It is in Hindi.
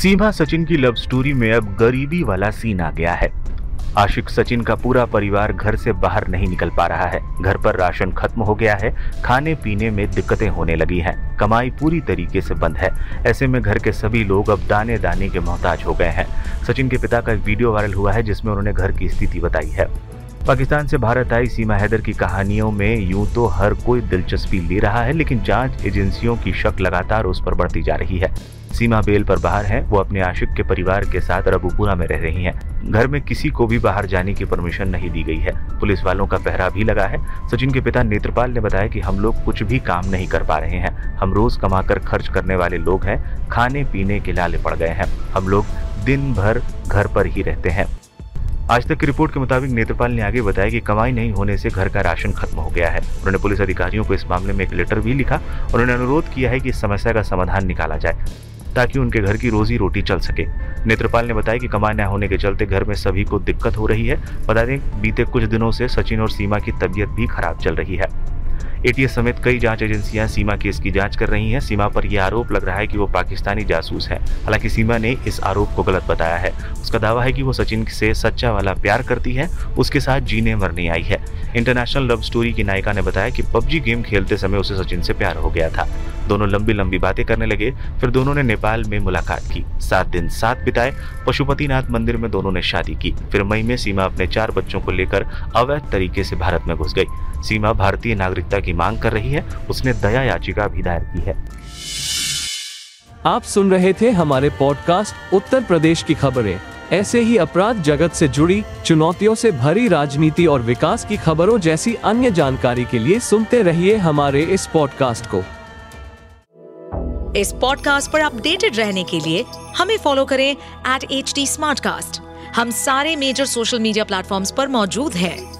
सीमा सचिन की लव स्टोरी में अब गरीबी वाला सीन आ गया है। आशिक सचिन का पूरा परिवार घर से बाहर नहीं निकल पा रहा है। घर पर राशन खत्म हो गया है। खाने पीने में दिक्कतें होने लगी हैं। कमाई पूरी तरीके से बंद है। ऐसे में घर के सभी लोग अब दाने दाने के मोहताज हो गए हैं। सचिन के पिता का एक वीडियो वायरल हुआ है, जिसमें उन्होंने घर की स्थिति बताई है। पाकिस्तान से भारत आई सीमा हैदर की कहानियों में यूँ तो हर कोई दिलचस्पी ले रहा है, लेकिन जाँच एजेंसियों की शक लगातार उस पर बढ़ती जा रही है। सीमा बेल पर बाहर है, वो अपने आशिक के परिवार के साथ रबुपुरा में रह रही हैं। घर में किसी को भी बाहर जाने की परमिशन नहीं दी गई है। पुलिस वालों का पहरा भी लगा है। सचिन के पिता नेत्रपाल ने बताया कि हम लोग कुछ भी काम नहीं कर पा रहे हैं। हम रोज कमाकर खर्च करने वाले लोग हैं। खाने पीने के लाले पड़ गए हैं। हम लोग दिन भर घर पर ही रहते हैं। आज तक की रिपोर्ट के मुताबिक नेत्रपाल ने आगे बताया कि कमाई नहीं होने से घर का राशन खत्म हो गया है। उन्होंने पुलिस अधिकारियों को इस मामले में एक लेटर भी लिखा और उन्होंने अनुरोध किया है कि इस समस्या का समाधान निकाला जाए, ताकि उनके घर की रोजी रोटी चल सके। नेत्रपाल ने बताया कि कमाई न होने के चलते घर में सभी को दिक्कत हो रही है। बता दें, बीते कुछ दिनों से सचिन और सीमा की तबीयत भी खराब चल रही है। एटीएस समेत कई जाँच एजेंसियाँ सीमा केस की जाँच कर रही हैं। सीमा पर यह आरोप लग रहा है कि वो पाकिस्तानी जासूस है। हालाँकि सीमा ने इस आरोप को गलत बताया है। उसका दावा है कि वो सचिन से सच्चा वाला प्यार करती है। उसके साथ जीने मरने आई है। इंटरनेशनल लव स्टोरी की नायिका ने बताया कि पबजी गेम खेलते समय उसे सचिन से प्यार हो गया था। दोनों लंबी लंबी बातें करने लगे। फिर दोनों ने नेपाल में मुलाकात की। सात दिन साथ बिताए। पशुपतिनाथ मंदिर में दोनों ने शादी की। फिर मई में सीमा अपने चार बच्चों को लेकर अवैध तरीके से भारत में घुस गई। सीमा भारतीय नागरिकता की मांग कर रही है उसने दया याचिका भी दायर की है। आप सुन रहे थे हमारे पॉडकास्ट उत्तर प्रदेश की खबरें। ऐसे ही अपराध जगत से जुड़ी चुनौतियों से भरी राजनीति और विकास की खबरों जैसी अन्य जानकारी के लिए सुनते रहिए हमारे इस पॉडकास्ट को। इस पॉडकास्ट पर अपडेटेड रहने के लिए हमें फॉलो करें एट एच डी हम सारे मेजर सोशल मीडिया प्लेटफॉर्म पर मौजूद हैं।